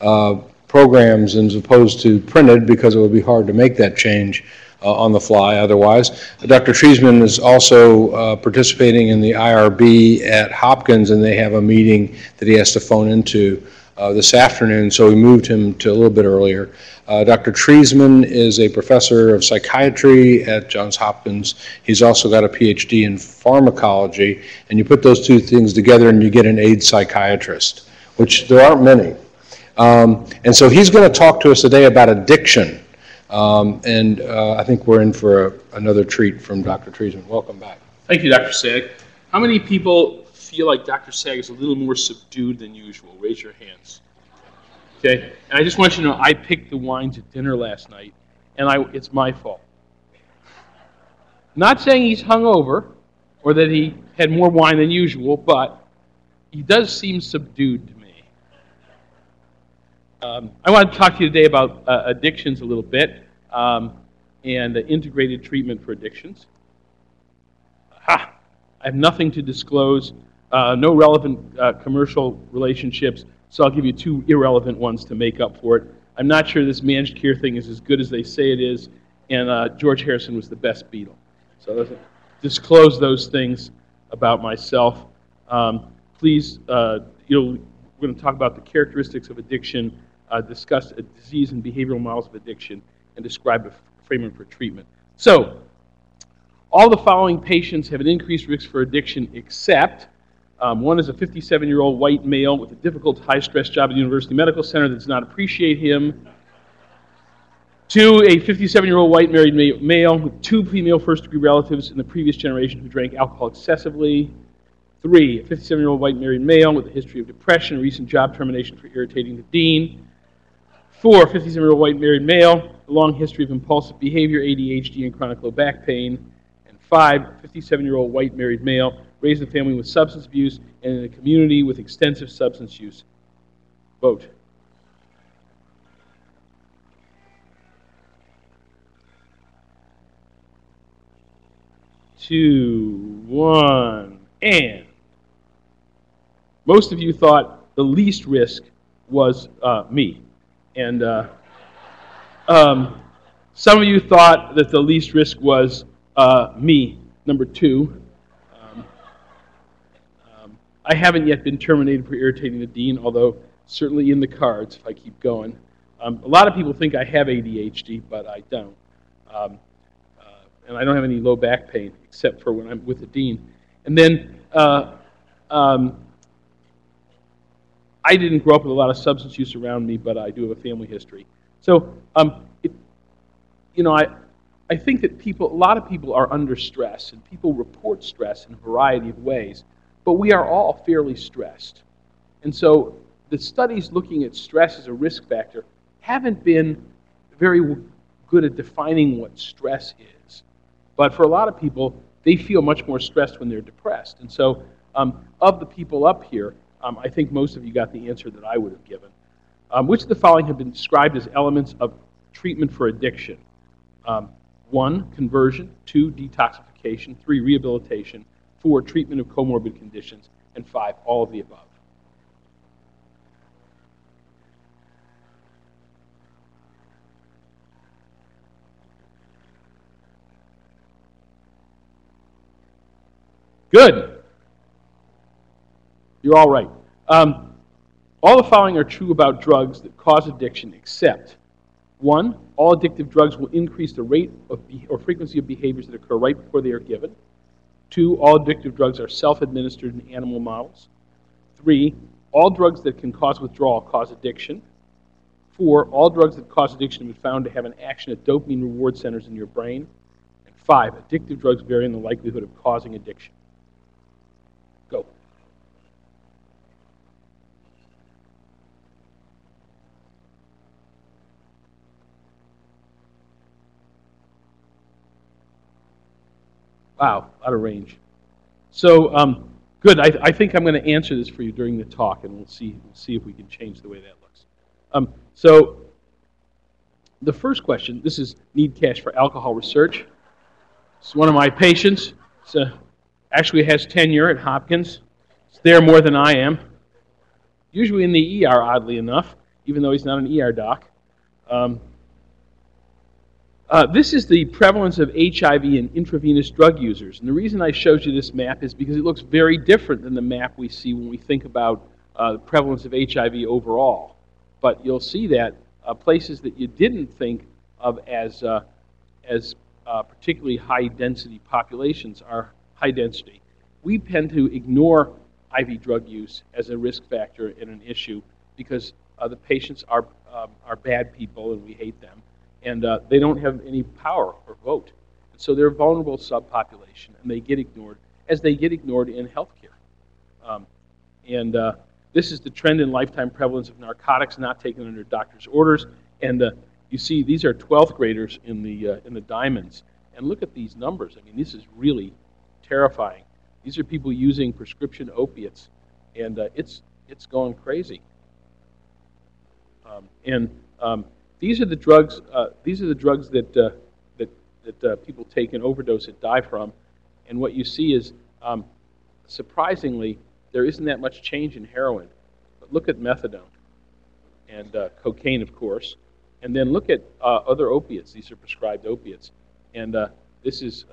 uh, programs as opposed to printed because it would be hard to make that change uh, on the fly otherwise. Dr. Treisman is also uh, participating in the IRB at Hopkins, and they have a meeting that he has to phone into uh, this afternoon, so we moved him to a little bit earlier. Uh, Dr. Treisman is a professor of psychiatry at Johns Hopkins. He's also got a PhD in pharmacology, and you put those two things together and you get an AIDS psychiatrist, which there aren't many. Um, and so he's going to talk to us today about addiction. Um, and uh, I think we're in for a, another treat from Dr. Treisman. Welcome back. Thank you, Dr. Saag. How many people feel like Dr. Saag is a little more subdued than usual? Raise your hands. Okay? And I just want you to know I picked the wines at dinner last night, and I, it's my fault. Not saying he's hungover or that he had more wine than usual, but he does seem subdued. Um, I want to talk to you today about uh, addictions a little bit um, and the integrated treatment for addictions. Ha! I have nothing to disclose, uh, no relevant uh, commercial relationships, so I'll give you two irrelevant ones to make up for it. I'm not sure this managed care thing is as good as they say it is, and uh, George Harrison was the best Beatle. So disclose those things about myself. Um, please, uh, you'll, we're going to talk about the characteristics of addiction, uh, discuss a disease and behavioral models of addiction, and describe a framework for treatment. So, all the following patients have an increased risk for addiction except um, one is a 57 year old white male with a difficult, high stress job at the University Medical Center that does not appreciate him. Two, a 57 year old white married male with two female first degree relatives in the previous generation who drank alcohol excessively. Three, a 57 year old white married male with a history of depression, recent job termination for irritating the dean. Four, a 57 year old white married male, a long history of impulsive behavior, ADHD, and chronic low back pain. And five, 57 year old white married male raised in a family with substance abuse, and in a community with extensive substance use. Vote. Two, one, and. Most of you thought the least risk was uh, me. And uh, um, some of you thought that the least risk was uh, me, number two. I haven't yet been terminated for irritating the dean, although certainly in the cards if I keep going. Um, a lot of people think I have ADHD, but I don't. Um, uh, and I don't have any low back pain except for when I'm with the dean. And then uh, um, I didn't grow up with a lot of substance use around me, but I do have a family history. So, um, it, you know, I, I think that people, a lot of people are under stress, and people report stress in a variety of ways but we are all fairly stressed. And so the studies looking at stress as a risk factor haven't been very good at defining what stress is. But for a lot of people, they feel much more stressed when they're depressed. And so, um, of the people up here, um, I think most of you got the answer that I would have given. Um, which of the following have been described as elements of treatment for addiction? Um, one, conversion. Two, detoxification. Three, rehabilitation. Four, treatment of comorbid conditions. And five, all of the above. Good. You're all right. Um, all the following are true about drugs that cause addiction, except one, all addictive drugs will increase the rate of or frequency of behaviors that occur right before they are given. Two, all addictive drugs are self administered in animal models. Three, all drugs that can cause withdrawal cause addiction. Four, all drugs that cause addiction have been found to have an action at dopamine reward centers in your brain. And five, addictive drugs vary in the likelihood of causing addiction. Go. Wow, out of range. So, um, good. I, I, think I'm going to answer this for you during the talk, and we'll see, we'll see if we can change the way that looks. Um, so, the first question this is need cash for alcohol research. It's one of my patients. It's actually has tenure at Hopkins. It's there more than I am. Usually in the ER, oddly enough. even though he's not an ER doc. Um, uh, this is the prevalence of HIV in intravenous drug users. And the reason I showed you this map is because it looks very different than the map we see when we think about uh, the prevalence of HIV overall. But you'll see that uh, places that you didn't think of as, uh, as uh, particularly high density populations are high density. We tend to ignore IV drug use as a risk factor in an issue because uh, the patients are, um, are bad people and we hate them and uh, they don't have any power or vote. And so they're a vulnerable subpopulation, and they get ignored, as they get ignored in healthcare. Um, and uh, this is the trend in lifetime prevalence of narcotics not taken under doctor's orders. And uh, you see, these are 12th graders in the, uh, in the diamonds. And look at these numbers. I mean, this is really terrifying. These are people using prescription opiates, and uh, it's, it's going crazy. Um, and um, these are the drugs. Uh, these are the drugs that uh, that that uh, people take and overdose and die from. And what you see is, um, surprisingly, there isn't that much change in heroin. But look at methadone and uh, cocaine, of course, and then look at uh, other opiates. These are prescribed opiates, and uh, this is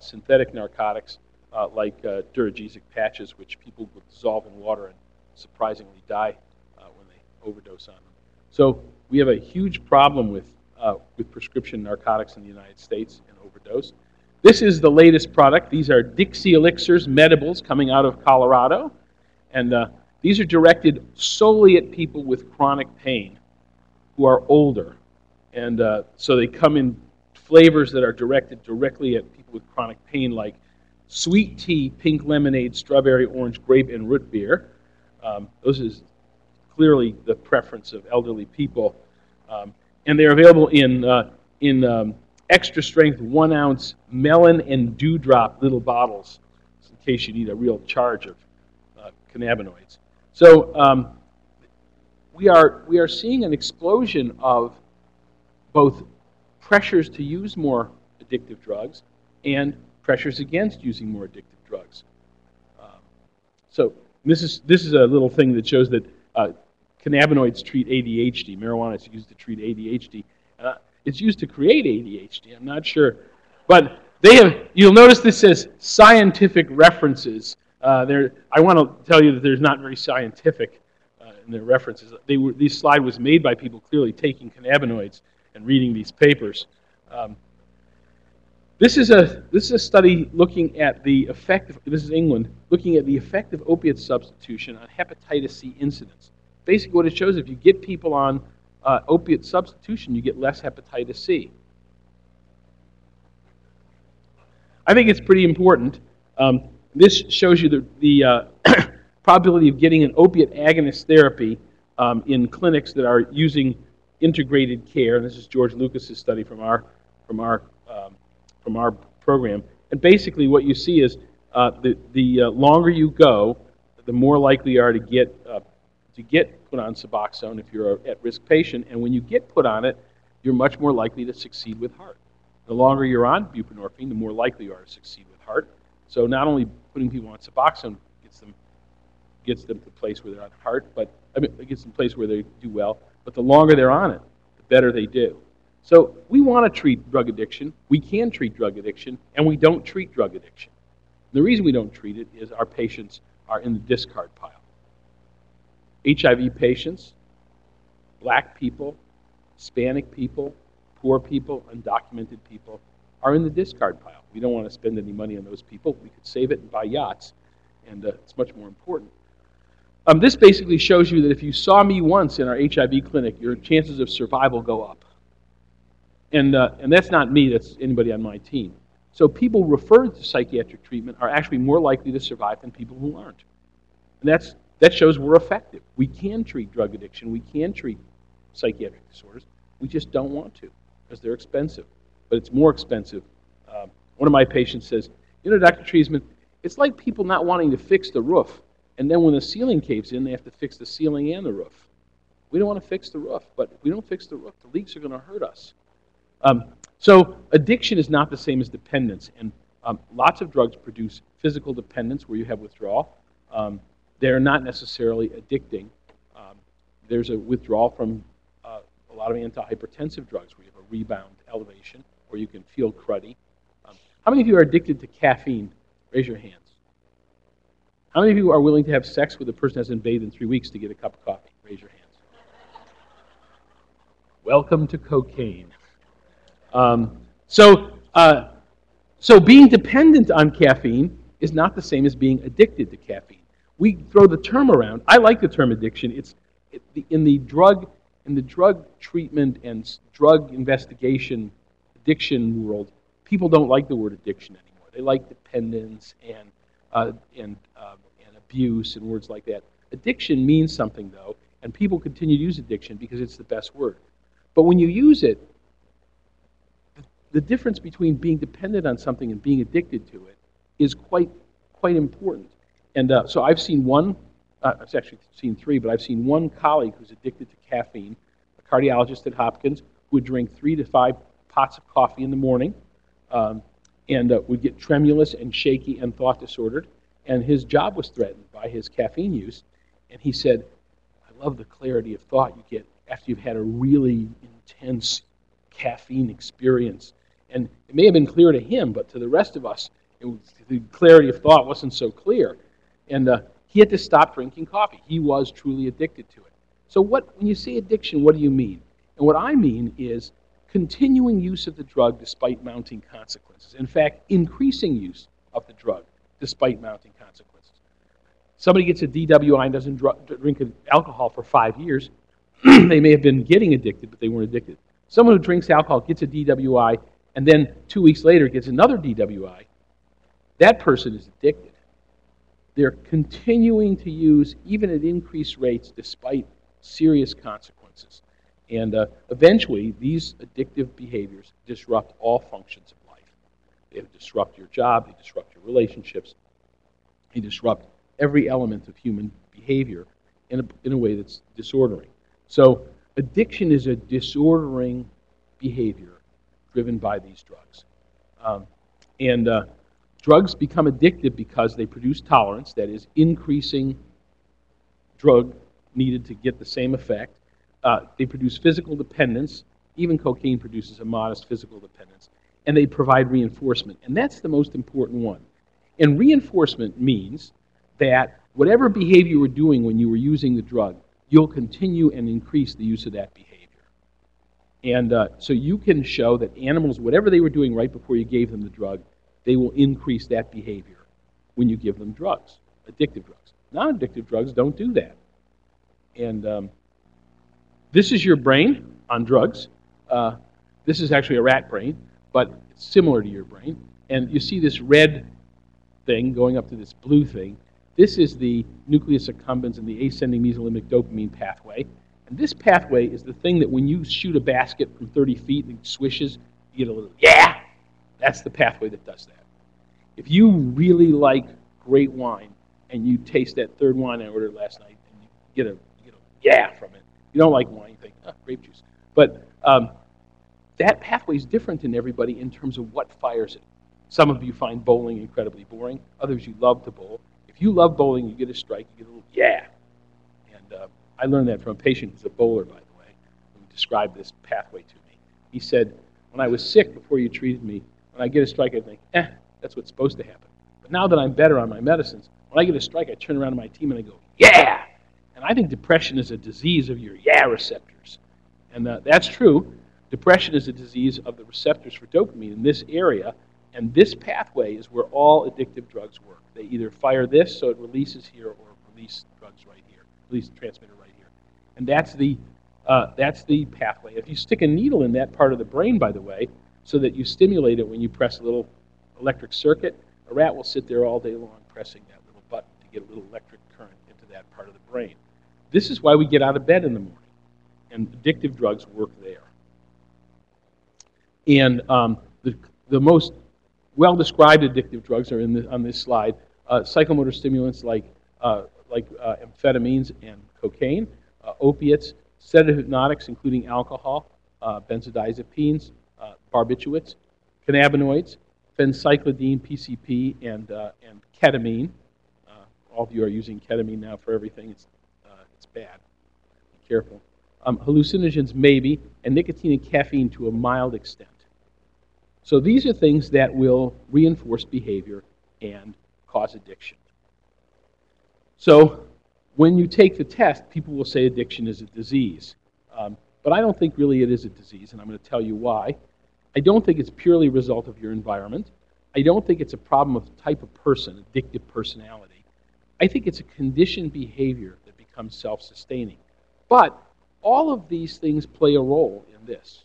synthetic narcotics like Duragesic patches, which people will dissolve in water and surprisingly die when they overdose on them. So we have a huge problem with, uh, with prescription narcotics in the United States and overdose. This is the latest product. These are Dixie Elixirs Medibles coming out of Colorado. And uh, these are directed solely at people with chronic pain who are older. And uh, so they come in flavors that are directed directly at people with chronic pain, like sweet tea, pink lemonade, strawberry, orange, grape, and root beer. Um, those is clearly the preference of elderly people. Um, and they're available in, uh, in um, extra strength one ounce melon and dewdrop little bottles in case you need a real charge of uh, cannabinoids. So um, we, are, we are seeing an explosion of both pressures to use more addictive drugs and pressures against using more addictive drugs. Um, so this is, this is a little thing that shows that uh, cannabinoids treat ADHD. Marijuana is used to treat ADHD. Uh, it's used to create ADHD. I'm not sure, but they have. You'll notice this says scientific references. Uh, there, I want to tell you that there's not very scientific uh, in their references. They were, this slide was made by people clearly taking cannabinoids and reading these papers. Um, this is a this is a study looking at the effect. Of, this is England looking at the effect of opiate substitution on hepatitis C incidence basically what it shows, is if you get people on uh, opiate substitution, you get less hepatitis C. I think it's pretty important. Um, this shows you the, the uh, probability of getting an opiate agonist therapy um, in clinics that are using integrated care. And this is George Lucas's study from our, from our, um, from our program. And basically, what you see is uh, the, the uh, longer you go, the more likely you are to get uh, to get put on Suboxone if you're an at-risk patient, and when you get put on it, you're much more likely to succeed with HAART. The longer you're on buprenorphine, the more likely you are to succeed with HAART. So not only putting people on Suboxone gets them gets them to a place where they're on HAART, but I mean, it gets them to a place where they do well. But the longer they're on it, the better they do. So we want to treat drug addiction. We can treat drug addiction, and we don't treat drug addiction. The reason we don't treat it is our patients are in the discard pile. HIV patients, black people, Hispanic people, poor people, undocumented people are in the discard pile. We don't want to spend any money on those people. We could save it and buy yachts, and uh, it's much more important. Um, this basically shows you that if you saw me once in our HIV clinic, your chances of survival go up. And, uh, and that's not me, that's anybody on my team. So people referred to psychiatric treatment are actually more likely to survive than people who aren't. And that's that shows we're effective. We can treat drug addiction. We can treat psychiatric disorders. We just don't want to because they're expensive. But it's more expensive. Um, one of my patients says, You know, Dr. Treisman, it's like people not wanting to fix the roof. And then when the ceiling caves in, they have to fix the ceiling and the roof. We don't want to fix the roof, but if we don't fix the roof, the leaks are going to hurt us. Um, so addiction is not the same as dependence. And um, lots of drugs produce physical dependence where you have withdrawal. Um, they're not necessarily addicting. Um, there's a withdrawal from uh, a lot of antihypertensive drugs where you have a rebound elevation or you can feel cruddy. Um, how many of you are addicted to caffeine? Raise your hands. How many of you are willing to have sex with a person who hasn't bathed in three weeks to get a cup of coffee? Raise your hands. Welcome to cocaine. Um, so, uh, so being dependent on caffeine is not the same as being addicted to caffeine. We throw the term around. I like the term addiction. It's it, in the drug in the drug treatment and drug investigation addiction world. People don't like the word addiction anymore. They like dependence and uh, and uh, and abuse and words like that. Addiction means something though, and people continue to use addiction because it's the best word. But when you use it, the difference between being dependent on something and being addicted to it is quite quite important. And uh, so I've seen one, uh, I've actually seen three, but I've seen one colleague who's addicted to caffeine, a cardiologist at Hopkins, who would drink three to five pots of coffee in the morning, um, and uh, would get tremulous and shaky and thought disordered. And his job was threatened by his caffeine use. And he said, I love the clarity of thought you get after you've had a really intense caffeine experience. And it may have been clear to him, but to the rest of us, was, the clarity of thought wasn't so clear. And uh, he had to stop drinking coffee. He was truly addicted to it. So, what, when you say addiction, what do you mean? And what I mean is continuing use of the drug despite mounting consequences. In fact, increasing use of the drug despite mounting consequences. Somebody gets a DWI and doesn't dr- drink alcohol for five years. they may have been getting addicted, but they weren't addicted. Someone who drinks alcohol gets a DWI and then two weeks later gets another DWI. That person is addicted. They're continuing to use, even at increased rates, despite serious consequences. And uh, eventually, these addictive behaviors disrupt all functions of life. They disrupt your job, they disrupt your relationships, they disrupt every element of human behavior in a, in a way that's disordering. So, addiction is a disordering behavior driven by these drugs. Um, and uh, drugs become addictive because they produce tolerance, that is, increasing drug needed to get the same effect. Uh, they produce physical dependence. Even cocaine produces a modest physical dependence. And they provide reinforcement. And that's the most important one. And reinforcement means that whatever behavior you were doing when you were using the drug, you'll continue and increase the use of that behavior. And uh, so you can show that animals, whatever they were doing right before you gave them the drug, they will increase that behavior when you give them drugs, addictive drugs. Non addictive drugs don't do that. And um, this is your brain on drugs. Uh, this is actually a rat brain, but it's similar to your brain. And you see this red thing going up to this blue thing. This is the nucleus accumbens and the ascending mesolimbic dopamine pathway. And this pathway is the thing that when you shoot a basket from 30 feet and it swishes, you get a little, yeah! That's the pathway that does that. If you really like great wine and you taste that third wine I ordered last night and you get a, you get a yeah from it, you don't like wine, you think, oh, grape juice. But um, that pathway is different in everybody in terms of what fires it. Some of you find bowling incredibly boring. Others, you love to bowl. If you love bowling, you get a strike, you get a little yeah. And uh, I learned that from a patient who's a bowler, by the way, who described this pathway to me. He said, when I was sick before you treated me, when I get a strike, I think, eh, that's what's supposed to happen. But now that I'm better on my medicines, when I get a strike, I turn around to my team and I go, yeah! And I think depression is a disease of your yeah receptors. And uh, that's true. Depression is a disease of the receptors for dopamine in this area, and this pathway is where all addictive drugs work. They either fire this so it releases here or release drugs right here, release transmitter right here. And that's the, uh, that's the pathway. If you stick a needle in that part of the brain, by the way, so that you stimulate it when you press a little electric circuit, a rat will sit there all day long pressing that little button to get a little electric current into that part of the brain. This is why we get out of bed in the morning, and addictive drugs work there. And um, the, the most well described addictive drugs are in the, on this slide. Uh, psychomotor stimulants like, uh, like uh, amphetamines and cocaine, uh, opiates, sedative hypnotics, including alcohol, uh, benzodiazepines, barbiturates, cannabinoids, phencyclidine, PCP, and, uh, and ketamine. Uh, all of you are using ketamine now for everything. It's, uh, it's bad. Be careful. Um, hallucinogens, maybe, and nicotine and caffeine to a mild extent. So these are things that will reinforce behavior and cause addiction. So when you take the test, people will say addiction is a disease. Um, but I don't think really it is a disease, and I'm going to tell you why. I don't think it's purely a result of your environment. I don't think it's a problem of type of person, addictive personality. I think it's a conditioned behavior that becomes self sustaining. But all of these things play a role in this.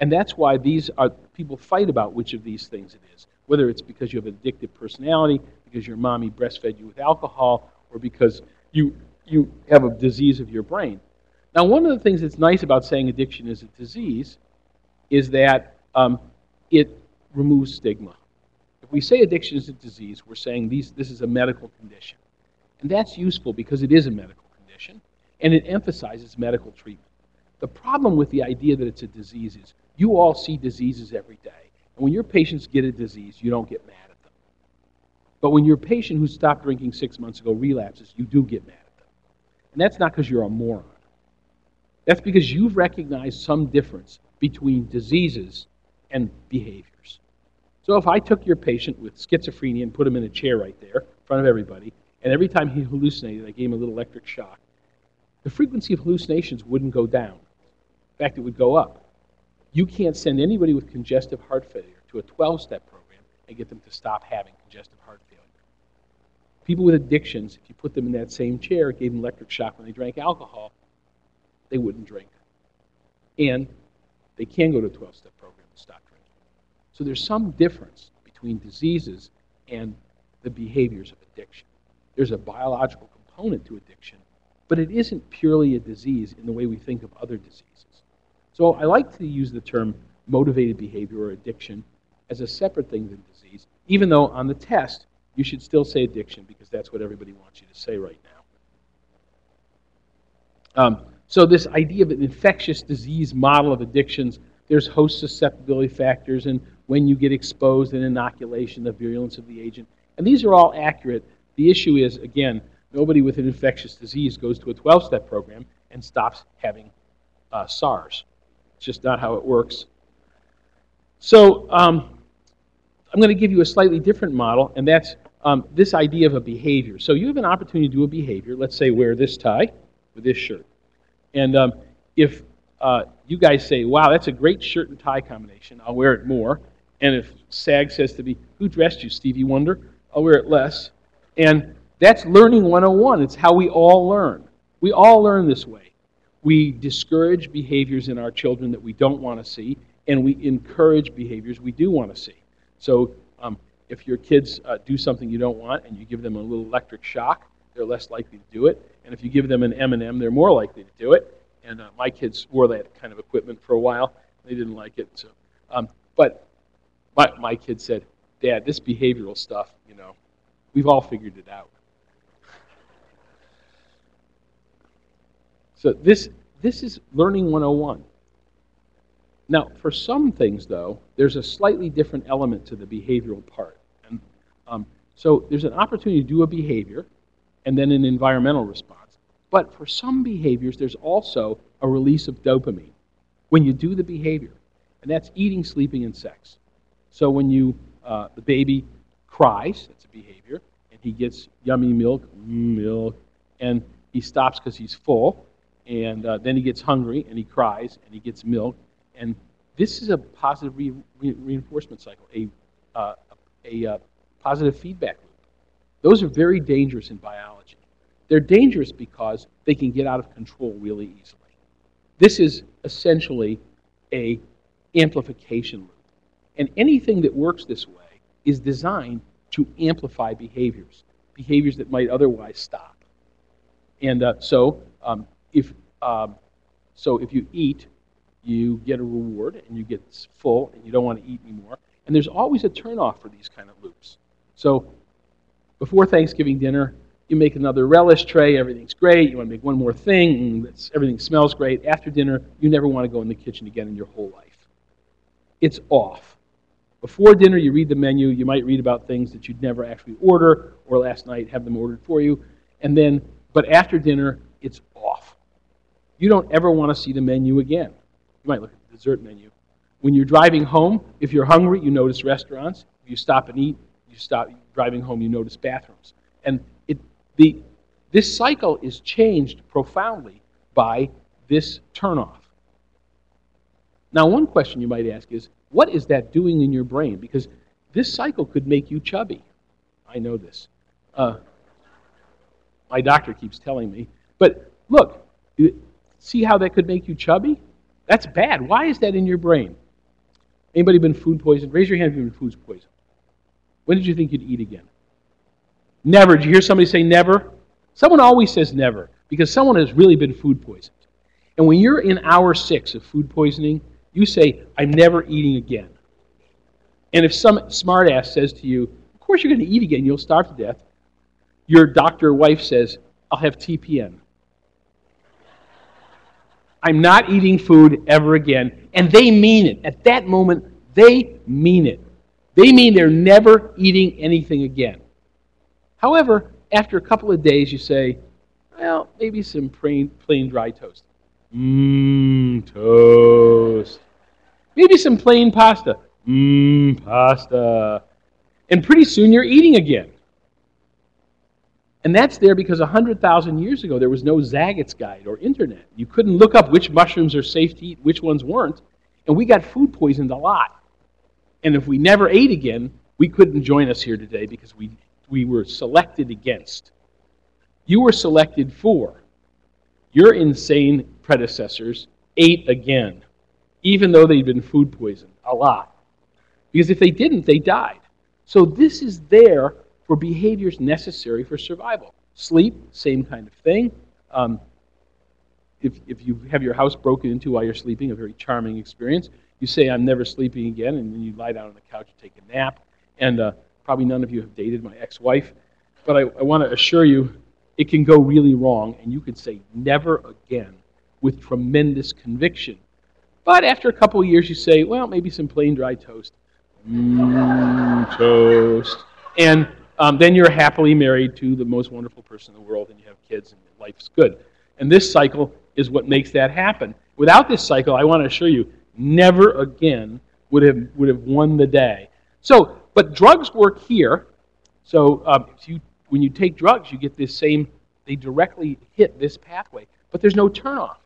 And that's why these are people fight about which of these things it is. Whether it's because you have an addictive personality, because your mommy breastfed you with alcohol, or because you, you have a disease of your brain. Now, one of the things that's nice about saying addiction is a disease is that um, it removes stigma. If we say addiction is a disease, we're saying these, this is a medical condition. And that's useful because it is a medical condition, and it emphasizes medical treatment. The problem with the idea that it's a disease is you all see diseases every day. And when your patients get a disease, you don't get mad at them. But when your patient who stopped drinking six months ago relapses, you do get mad at them. And that's not because you're a moron. That's because you've recognized some difference between diseases and behaviors. So if I took your patient with schizophrenia and put him in a chair right there in front of everybody, and every time he hallucinated, I gave him a little electric shock, the frequency of hallucinations wouldn't go down. In fact, it would go up. You can't send anybody with congestive heart failure to a 12 step program and get them to stop having congestive heart failure. People with addictions, if you put them in that same chair, gave them electric shock when they drank alcohol, they wouldn't drink. And they can go to a 12 step program and stop drinking. So there's some difference between diseases and the behaviors of addiction. There's a biological component to addiction, but it isn't purely a disease in the way we think of other diseases. So I like to use the term motivated behavior or addiction as a separate thing than disease, even though on the test you should still say addiction because that's what everybody wants you to say right now. Um, so this idea of an infectious disease model of addictions, there's host susceptibility factors and when you get exposed and inoculation, the virulence of the agent. And these are all accurate. The issue is, again, nobody with an infectious disease goes to a 12 step program and stops having uh, SARS. It's just not how it works. So um, I'm going to give you a slightly different model, and that's um, this idea of a behavior. So you have an opportunity to do a behavior. Let's say wear this tie with this shirt. And um, if uh, you guys say, wow, that's a great shirt and tie combination, I'll wear it more. And if Saag says to me, who dressed you, Stevie Wonder? I'll wear it less. And that's learning 101. It's how we all learn. We all learn this way. We discourage behaviors in our children that we don't want to see, and we encourage behaviors we do want to see. So um, if your kids uh, do something you don't want and you give them a little electric shock, they're less likely to do it. And if you give them an M&M, they're more likely to do it. And uh, my kids wore that kind of equipment for a while. They didn't like it. So, um, but my, my kid said, Dad, this behavioral stuff, you know, we've all figured it out. So this, this is Learning 101. Now, for some things, though, there's a slightly different element to the behavioral part. And um, so there's an opportunity to do a behavior and then an environmental response. But for some behaviors, there's also a release of dopamine when you do the behavior, and that's eating, sleeping, and sex. So when you, uh, the baby cries, that's a behavior, and he gets yummy milk, milk, and he stops because he's full, and uh, then he gets hungry and he cries and he gets milk. And this is a positive re- re- reinforcement cycle, a, uh, a uh, positive feedback. Those are very dangerous in biology. They're dangerous because they can get out of control really easily. This is essentially a amplification loop. And anything that works this way is designed to amplify behaviors, behaviors that might otherwise stop. And uh, so um, if um, so if you eat, you get a reward and you get full and you don't want to eat anymore. And there's always a turnoff for these kind of loops. So before Thanksgiving dinner, you make another relish tray, everything's great. You want to make one more thing, mm, and everything smells great. After dinner, you never want to go in the kitchen again in your whole life. It's off. Before dinner, you read the menu. You might read about things that you'd never actually order, or last night have them ordered for you. And then, but after dinner, it's off. you don't ever want to see the menu again. You might look at the dessert menu. When you're driving home, if you're hungry, you notice restaurants. If you stop and eat, you stop driving home, you notice bathrooms. And it, the, this cycle is changed profoundly by this turnoff. Now, one question you might ask is, what is that doing in your brain? Because this cycle could make you chubby. I know this. Uh, my doctor keeps telling me. But look, see how that could make you chubby? That's bad. Why is that in your brain? Anybody been food poisoned? Raise your hand if you've been food poisoned. When did you think you'd eat again? Never. Did you hear somebody say never? Someone always says never because someone has really been food poisoned. And when you're in hour six of food poisoning, you say, I'm never eating again. And if some smartass says to you, Of course you're going to eat again, you'll starve to death, your doctor wife says, I'll have TPN. I'm not eating food ever again. And they mean it. At that moment, they mean it. They mean they're never eating anything again. However, after a couple of days, you say, well, maybe some plain, plain dry toast. Mmm, toast. Maybe some plain pasta. Mmm, pasta. And pretty soon you're eating again. And that's there because 100,000 years ago there was no Zagat's guide or internet. You couldn't look up which mushrooms are safe to eat, which ones weren't. And we got food poisoned a lot. And if we never ate again, we couldn't join us here today because we, we were selected against. You were selected for. Your insane predecessors ate again, even though they'd been food poisoned a lot. Because if they didn't, they died. So this is there for behaviors necessary for survival. Sleep, same kind of thing. Um, if, if you have your house broken into while you're sleeping, a very charming experience, you say, I'm never sleeping again, and then you lie down on the couch and take a nap. And uh, probably none of you have dated my ex wife, but I, I want to assure you it can go really wrong, and you could say, never again, with tremendous conviction. But after a couple of years, you say, well, maybe some plain dry toast. Mmm, toast. And um, then you're happily married to the most wonderful person in the world and you have kids and life's good. And this cycle is what makes that happen. Without this cycle, I want to assure you, never again would have, would have won the day. So, but drugs work here. So um, you, when you take drugs, you get this same, they directly hit this pathway. But there's no turnoff.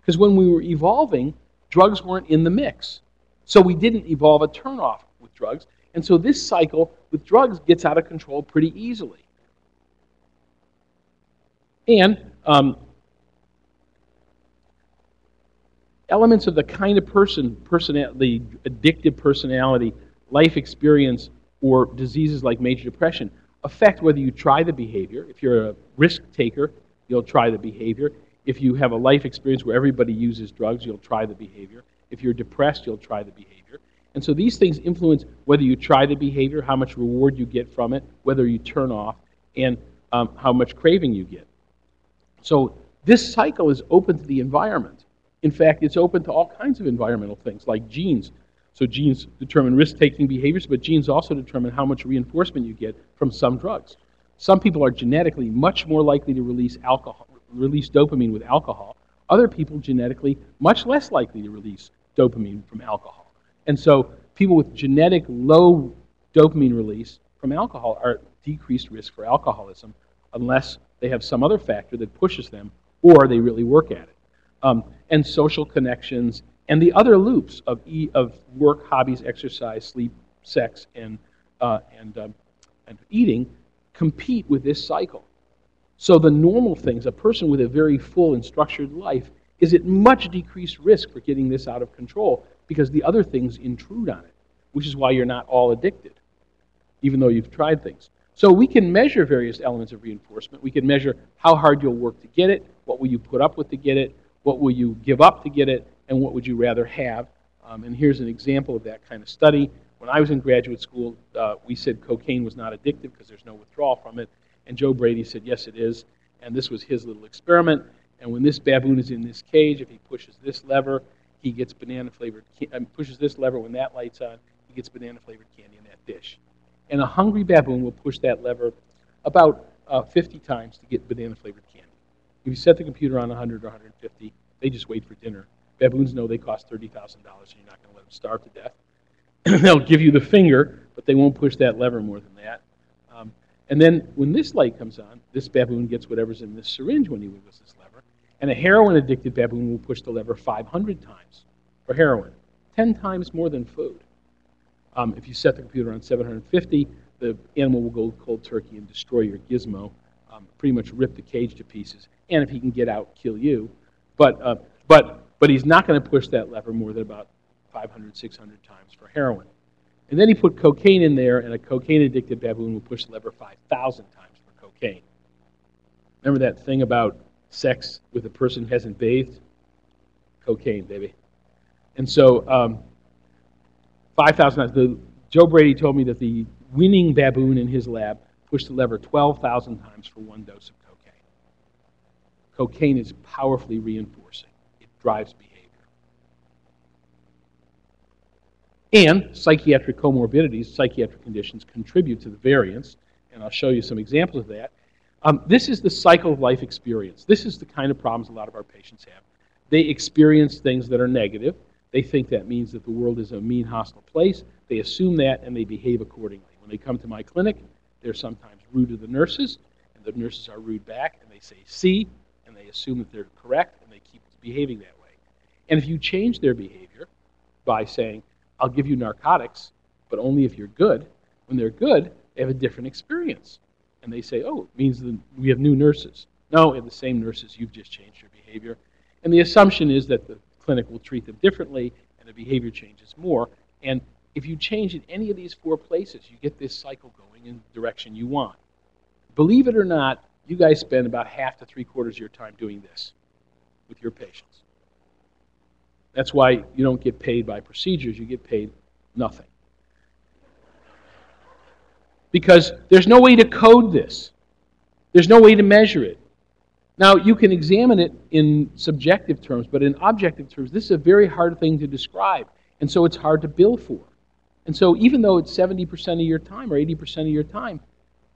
Because when we were evolving, drugs weren't in the mix. So we didn't evolve a turnoff with drugs. And so this cycle with drugs gets out of control pretty easily. And um, elements of the kind of person, the addictive personality, life experience, or diseases like major depression affect whether you try the behavior. If you're a risk taker, you'll try the behavior. If you have a life experience where everybody uses drugs, you'll try the behavior. If you're depressed, you'll try the behavior. And so these things influence whether you try the behavior, how much reward you get from it, whether you turn off, and um, how much craving you get. So this cycle is open to the environment. In fact, it's open to all kinds of environmental things like genes. So genes determine risk-taking behaviors, but genes also determine how much reinforcement you get from some drugs. Some people are genetically much more likely to release alcohol, release dopamine with alcohol. Other people genetically much less likely to release dopamine from alcohol. And so people with genetic low dopamine release from alcohol are at decreased risk for alcoholism unless they have some other factor that pushes them or they really work at it. Um, and social connections and the other loops of, e- of work, hobbies, exercise, sleep, sex, and, uh, and, um, and eating compete with this cycle. So the normal things, a person with a very full and structured life is at much decreased risk for getting this out of control because the other things intrude on it, which is why you're not all addicted, even though you've tried things. So we can measure various elements of reinforcement. We can measure how hard you'll work to get it, what will you put up with to get it, what will you give up to get it, and what would you rather have. Um, and here's an example of that kind of study. When I was in graduate school, uh, we said cocaine was not addictive because there's no withdrawal from it. And Joe Brady said, yes, it is. And this was his little experiment. And when this baboon is in this cage, if he pushes this lever, he gets banana flavored, um, pushes this lever when that light's on, he gets banana flavored candy in that dish. And a hungry baboon will push that lever about uh, 50 times to get banana flavored. If you set the computer on 100 or 150, They just wait for dinner. Baboons know they cost $30,000 and you're not going to let them starve to death. They'll give you the finger, but they won't push that lever more than that. Um, and then when this light comes on, this baboon gets whatever's in this syringe when he wiggles this lever. And a heroin addicted baboon will push the lever 500 times for heroin, 10 times more than food. Um, if you set the computer on 750, the animal will go cold turkey and destroy your gizmo, um, pretty much rip the cage to pieces, and if he can get out, kill you. But, uh, but, but he's not going to push that lever more than about 500, 600 times for heroin. And then he put cocaine in there, and a cocaine addicted baboon will push the lever 5,000 times for cocaine. Remember that thing about sex with a person who hasn't bathed? Cocaine, baby. And so, um, 5,000 times. Joe Brady told me that the winning baboon in his lab pushed the lever 12,000 times for one dose of cocaine. Cocaine is powerfully reinforcing, it drives behavior. And psychiatric comorbidities, psychiatric conditions, contribute to the variance, and I'll show you some examples of that. Um, this is the cycle of life experience. This is the kind of problems a lot of our patients have. They experience things that are negative. They think that means that the world is a mean, hostile place. They assume that and they behave accordingly. When they come to my clinic, they're sometimes rude to the nurses, and the nurses are rude back, and they say, see, and they assume that they're correct, and they keep behaving that way. And if you change their behavior by saying, I'll give you narcotics, but only if you're good. When they're good, they have a different experience. And they say, oh, it means that we have new nurses. No, we have the same nurses, you've just changed your behavior. And the assumption is that the clinic will treat them differently and the behavior changes more. And if you change in any of these four places, you get this cycle going in the direction you want. Believe it or not, you guys spend about half to three quarters of your time doing this with your patients. That's why you don't get paid by procedures, you get paid nothing. Because there's no way to code this, there's no way to measure it. Now, you can examine it in subjective terms, but in objective terms, this is a very hard thing to describe, and so it's hard to bill for. And so, even though it's 70% of your time or 80% of your time,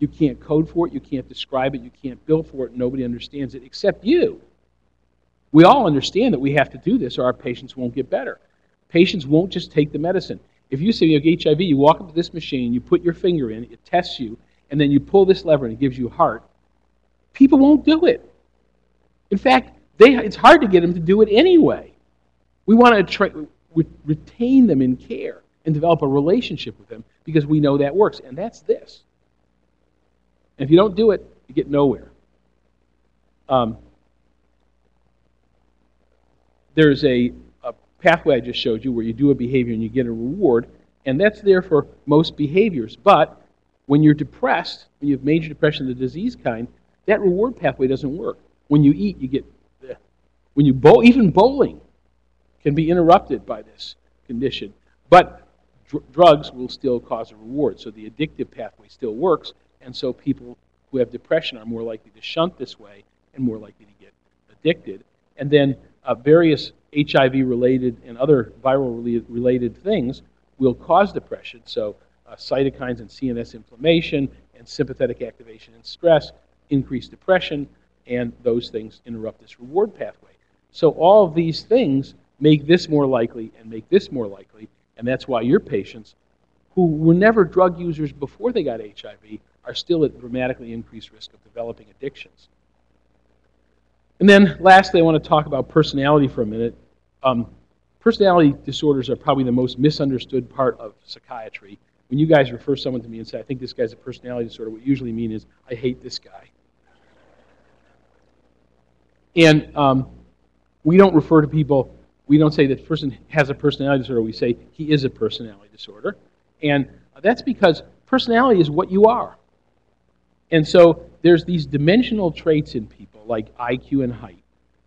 you can't code for it, you can't describe it, you can't bill for it, nobody understands it except you. We all understand that we have to do this or our patients won't get better. Patients won't just take the medicine. If you say you have HIV, you walk up to this machine, you put your finger in, it tests you, and then you pull this lever and it gives you HAART. People won't do it. In fact, they, it's hard to get them to do it anyway. We want to tra- retain them in care and develop a relationship with them because we know that works, and that's this. And if you don't do it, you get nowhere. Um, there's a, a pathway I just showed you where you do a behavior and you get a reward, and that's there for most behaviors. But when you're depressed, when you have major depression of the disease kind, that reward pathway doesn't work. When you eat, you get, when you bowl, even bowling can be interrupted by this condition. But dr- drugs will still cause a reward, so the addictive pathway still works, and so people who have depression are more likely to shunt this way and more likely to get addicted. And then uh, various HIV related and other viral related things will cause depression. So, uh, cytokines and CNS inflammation and sympathetic activation and stress increase depression, and those things interrupt this reward pathway. So, all of these things make this more likely and make this more likely, and that's why your patients who were never drug users before they got HIV are still at dramatically increased risk of developing addictions. And then lastly, I want to talk about personality for a minute. Um, personality disorders are probably the most misunderstood part of psychiatry. When you guys refer someone to me and say, I think this guy's a personality disorder, what you usually mean is, I hate this guy. And um, we don't refer to people, we don't say that person has a personality disorder, we say he is a personality disorder. And that's because personality is what you are. And so there's these dimensional traits in people like IQ and height,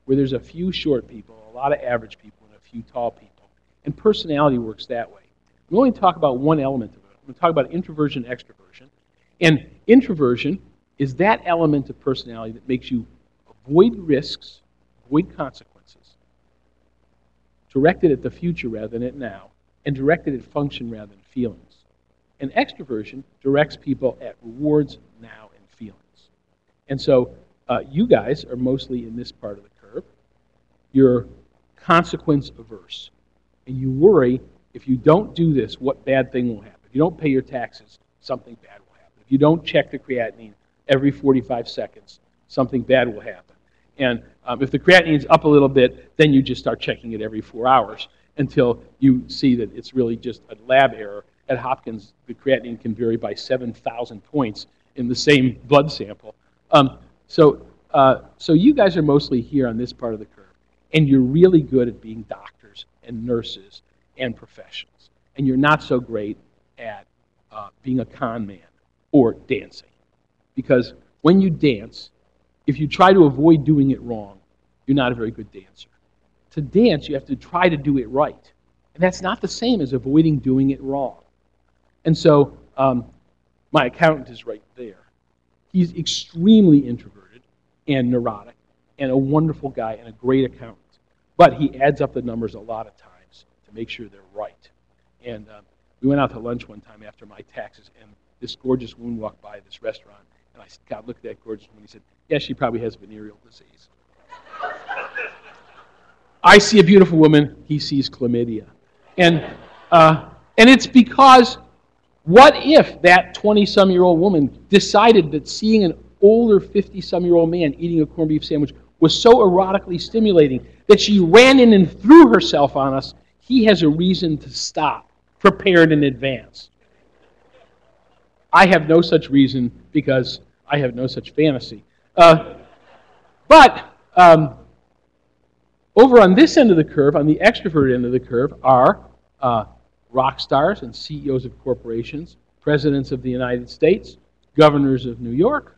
where there's a few short people, a lot of average people, and a few tall people. And personality works that way. We only talk about one element of it. We're going to talk about introversion and extroversion. And introversion is that element of personality that makes you avoid risks, avoid consequences, directed at the future rather than at now, and directed at function rather than feelings. And extroversion directs people at rewards now and feelings. And so uh, you guys are mostly in this part of the curve. you're consequence averse. And you worry if you don't do this, what bad thing will happen? If you don't pay your taxes, something bad will happen. If you don't check the creatinine every 45 seconds, something bad will happen. And um, if the creatinine is up a little bit, then you just start checking it every four hours until you see that it's really just a lab error. At Hopkins, the creatinine can vary by 7,000 points in the same blood sample. Um, so, uh, so you guys are mostly here on this part of the curve, and you're really good at being doctors and nurses and professionals, and you're not so great at uh, being a con man or dancing, because when you dance, if you try to avoid doing it wrong, you're not a very good dancer. To dance, you have to try to do it right, and that's not the same as avoiding doing it wrong. And so, um, my accountant is right there. He's extremely introverted and neurotic and a wonderful guy and a great accountant. But he adds up the numbers a lot of times to make sure they're right. And um, we went out to lunch one time after my taxes, and this gorgeous woman walked by this restaurant. And I said, God looked at that gorgeous woman. He said, "Yes, she probably has venereal disease." I see a beautiful woman. He sees chlamydia, and uh, and it's because what if that 20 some year old woman decided that seeing an older 50 some year old man eating a corned beef sandwich was so erotically stimulating that she ran in and threw herself on us? He has a reason to stop, prepared in advance. I have no such reason because I have no such fantasy. Uh, but um, over on this end of the curve, on the extroverted end of the curve, are uh, rock stars and CEOs of corporations, presidents of the United States, governors of New York,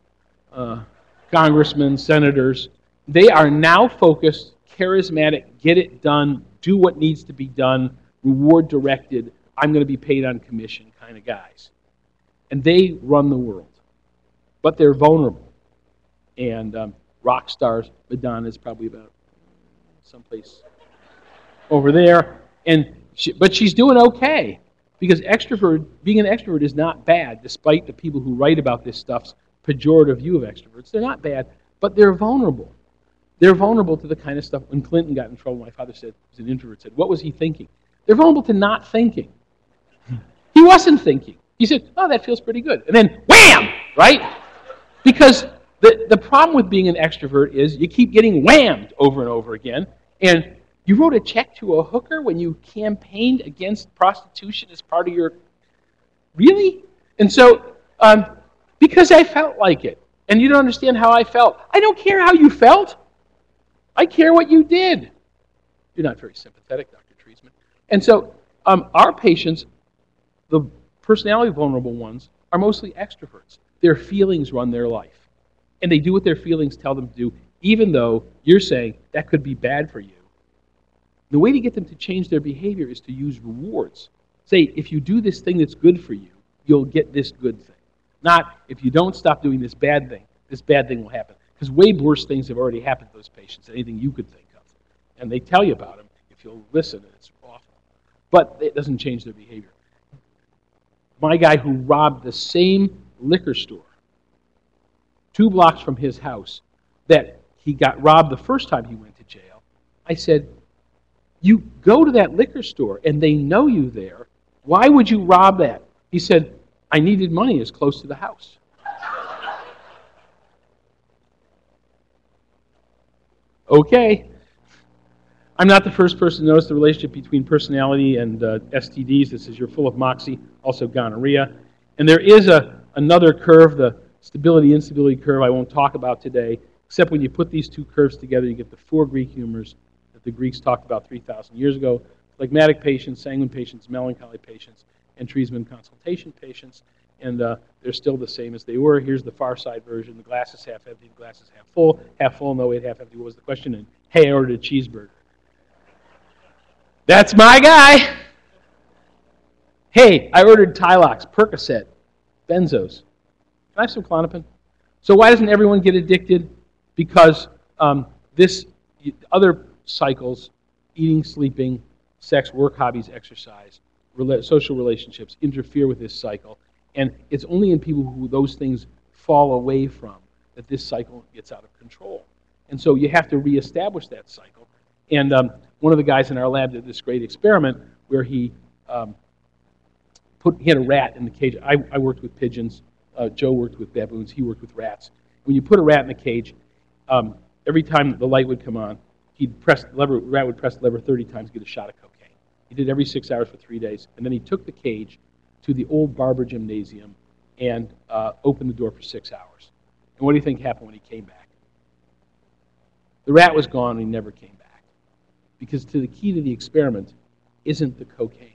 uh, congressmen, senators. They are now focused, charismatic, get it done, do what needs to be done, reward directed, I'm going to be paid on commission kind of guys. And they run the world. But they're vulnerable. And um, rock stars, Madonna is probably about someplace over there. And she, but she's doing okay because extrovert, being an extrovert is not bad, despite the people who write about this stuff's pejorative view of extroverts. They're not bad, but they're vulnerable. They're vulnerable to the kind of stuff. When Clinton got in trouble, my father said, he was an introvert, said, What was he thinking? They're vulnerable to not thinking. He wasn't thinking. He said, Oh, that feels pretty good. And then, wham! Right? Because the, the problem with being an extrovert is you keep getting whammed over and over again. And you wrote a check to a hooker when you campaigned against prostitution as part of your. Really? And so, um, because I felt like it. And you don't understand how I felt. I don't care how you felt. I care what you did. You're not very sympathetic, Dr. Treisman. And so, um, our patients, the personality vulnerable ones, are mostly extroverts. Their feelings run their life. And they do what their feelings tell them to do, even though you're saying that could be bad for you the way to get them to change their behavior is to use rewards. Say, if you do this thing that's good for you, you'll get this good thing. Not, if you don't stop doing this bad thing, this bad thing will happen. Because way worse things have already happened to those patients than anything you could think of. And they tell you about them if you'll listen, and it's awful. But it doesn't change their behavior. My guy who robbed the same liquor store two blocks from his house that he got robbed the first time he went to jail, I said, you go to that liquor store and they know you there. Why would you rob that? He said, I needed money as close to the house. okay. I'm not the first person to notice the relationship between personality and uh, STDs. This is you're full of moxie, also gonorrhea. And there is a, another curve, the stability instability curve, I won't talk about today, except when you put these two curves together, you get the four Greek humors that the Greeks talked about 3,000 years ago phlegmatic patients, sanguine patients, melancholy patients, and Treisman consultation patients. And uh, they're still the same as they were. Here's the far side version. The glass is half empty, the glass is half full. Half full, no wait, half empty. What was the question? And hey, I ordered a cheeseburger. That's my guy. Hey, I ordered Tylox, Percocet, benzos. Can I have some Klonopin? So why doesn't everyone get addicted? Because um, this other cycles eating, sleeping, sex, work, hobbies, exercise, social relationships interfere with this cycle. And it's only in people who those things fall away from that this cycle gets out of control. And so you have to reestablish that cycle. And um, one of the guys in our lab did this great experiment where he um, put, he had a rat in the cage. I, I worked with pigeons. Uh, Joe worked with baboons. He worked with rats. When you put a rat in a cage, um, every time the light would come on, he'd press the lever, rat would press the lever 30 times, get a shot of cocaine. He did every six hours for three days, and then he took the cage to the old barber gymnasium and uh, opened the door for six hours. And what do you think happened when he came back? The rat was gone, and he never came back. Because to the key to the experiment isn't the cocaine.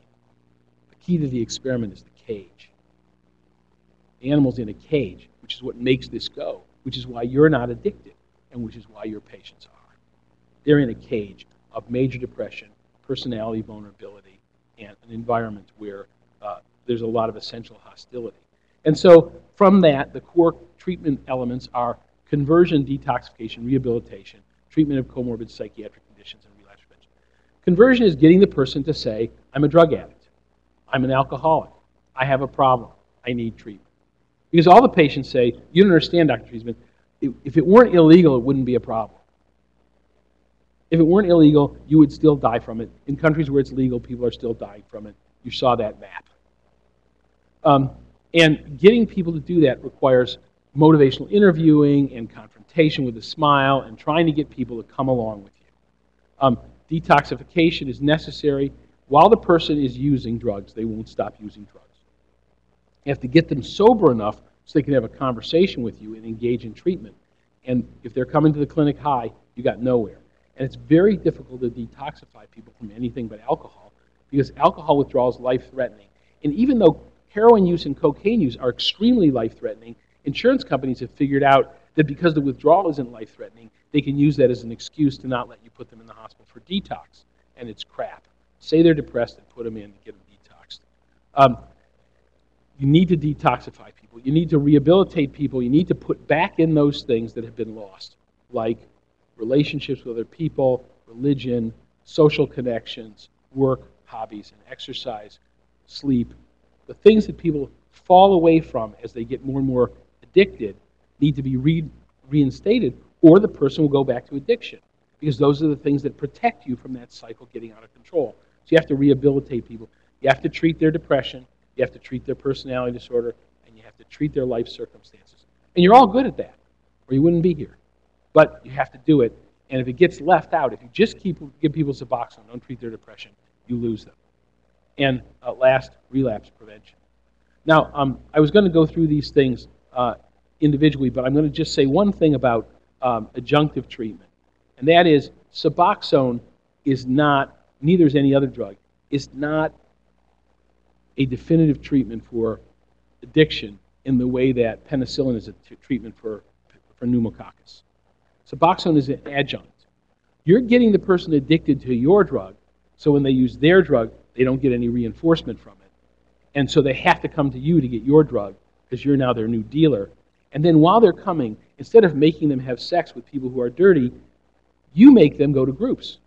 Key to the experiment is the cage. The animal's in a cage, which is what makes this go, which is why you're not addicted, and which is why your patients are. They're in a cage of major depression, personality vulnerability, and an environment where uh, there's a lot of essential hostility. And so, from that, the core treatment elements are conversion, detoxification, rehabilitation, treatment of comorbid psychiatric conditions, and relapse prevention. Conversion is getting the person to say, I'm a drug addict, I'm an alcoholic, I have a problem, I need treatment. Because all the patients say, You don't understand, Dr. Treisman, if it weren't illegal, it wouldn't be a problem. If it weren't illegal, you would still die from it. In countries where it's legal, people are still dying from it. You saw that map. Um, and getting people to do that requires motivational interviewing and confrontation with a smile and trying to get people to come along with you. Um, detoxification is necessary. While the person is using drugs, they won't stop using drugs. You have to get them sober enough so they can have a conversation with you and engage in treatment. And if they're coming to the clinic high, you got nowhere. And it's very difficult to detoxify people from anything but alcohol because alcohol withdrawal is life threatening. And even though heroin use and cocaine use are extremely life threatening, insurance companies have figured out that because the withdrawal isn't life threatening, they can use that as an excuse to not let you put them in the hospital for detox. And it's crap. Say they're depressed and put them in and get them detoxed. Um, you need to detoxify people. You need to rehabilitate people. You need to put back in those things that have been lost, like relationships with other people, religion, social connections, work, hobbies, and exercise, sleep. The things that people fall away from as they get more and more addicted need to be re- reinstated, or the person will go back to addiction. Because those are the things that protect you from that cycle getting out of control. So you have to rehabilitate people. You have to treat their depression, you have to treat their personality disorder, and you have to treat their life circumstances. And you're all good at that, or you wouldn't be here but you have to do it. And if it gets left out, if you just keep give people Suboxone, don't treat their depression, you lose them. And uh, last, relapse prevention. Now, um, I was going to go through these things uh, individually, but I'm going to just say one thing about um, adjunctive treatment, and that is Suboxone is not, neither is any other drug, is not a definitive treatment for addiction in the way that penicillin is a t- treatment for, for pneumococcus. Suboxone is an adjunct. You're getting the person addicted to your drug, so when they use their drug, they don't get any reinforcement from it. And so they have to come to you to get your drug because you're now their new dealer. And then while they're coming, instead of making them have sex with people who are dirty, you make them go to groups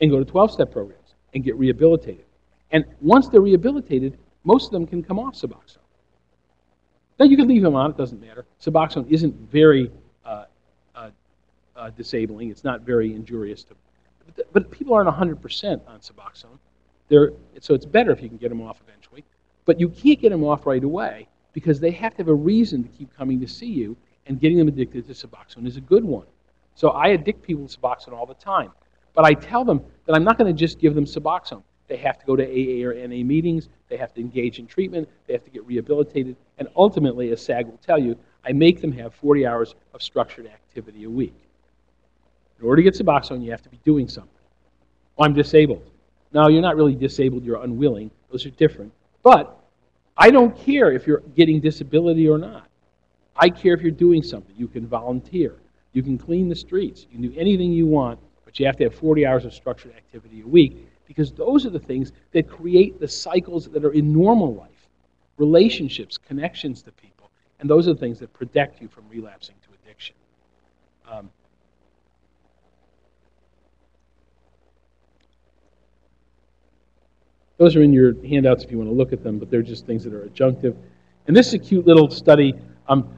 and go to 12 step programs and get rehabilitated. And once they're rehabilitated, most of them can come off Suboxone. Now, you can leave them on, it doesn't matter. Suboxone isn't very uh, disabling. It's not very injurious to. But, but people aren't 100% on Suboxone. They're, so it's better if you can get them off eventually. But you can't get them off right away because they have to have a reason to keep coming to see you, and getting them addicted to Suboxone is a good one. So I addict people to Suboxone all the time. But I tell them that I'm not going to just give them Suboxone. They have to go to AA or NA meetings. They have to engage in treatment. They have to get rehabilitated. And ultimately, as Saag will tell you, I make them have 40 hours of structured activity a week. In order to get Suboxone, you have to be doing something. Oh, I'm disabled. No, you're not really disabled, you're unwilling. Those are different. But I don't care if you're getting disability or not. I care if you're doing something. You can volunteer. You can clean the streets. You can do anything you want, but you have to have 40 hours of structured activity a week because those are the things that create the cycles that are in normal life relationships, connections to people. And those are the things that protect you from relapsing to addiction. Um, Those are in your handouts if you want to look at them, but they're just things that are adjunctive. And this is a cute little study. Um,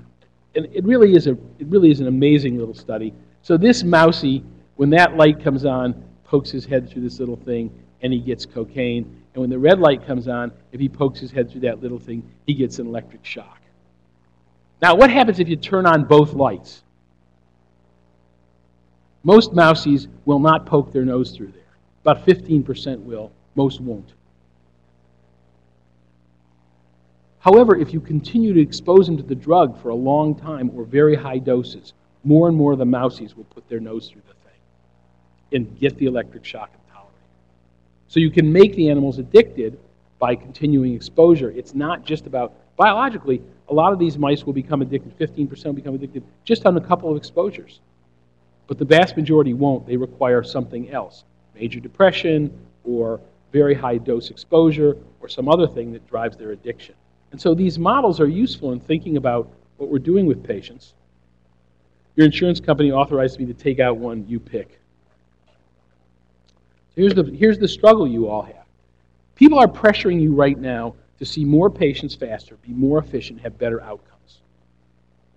and it really is a it really is an amazing little study. So this mousy, when that light comes on, pokes his head through this little thing, and he gets cocaine. And when the red light comes on, if he pokes his head through that little thing, he gets an electric shock. Now, what happens if you turn on both lights? Most mousies will not poke their nose through there. About 15% will, most won't. However, if you continue to expose them to the drug for a long time or very high doses, more and more of the mousies will put their nose through the and get the electric shock and tolerate. So you can make the animals addicted by continuing exposure. It's not just about, biologically, a lot of these mice will become addicted, 15% will become addicted just on a couple of exposures. But the vast majority won't. They require something else major depression or very high dose exposure or some other thing that drives their addiction. And so these models are useful in thinking about what we're doing with patients. Your insurance company authorized me to take out one, you pick. So here's the, here's the struggle you all have. People are pressuring you right now to see more patients faster, be more efficient, have better outcomes.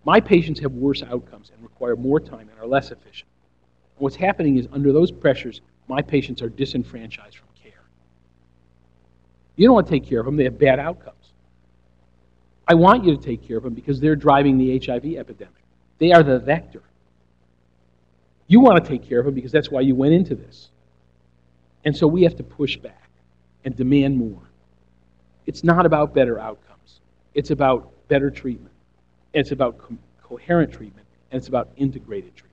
My patients have worse outcomes and require more time and are less efficient. And what's happening is, under those pressures, my patients are disenfranchised from care. You don't want to take care of them, they have bad outcomes. I want you to take care of them because they're driving the HIV epidemic. They are the vector. You want to take care of them because that's why you went into this. And so we have to push back and demand more. It's not about better outcomes. It's about better treatment. It's about co- coherent treatment. And it's about integrated treatment.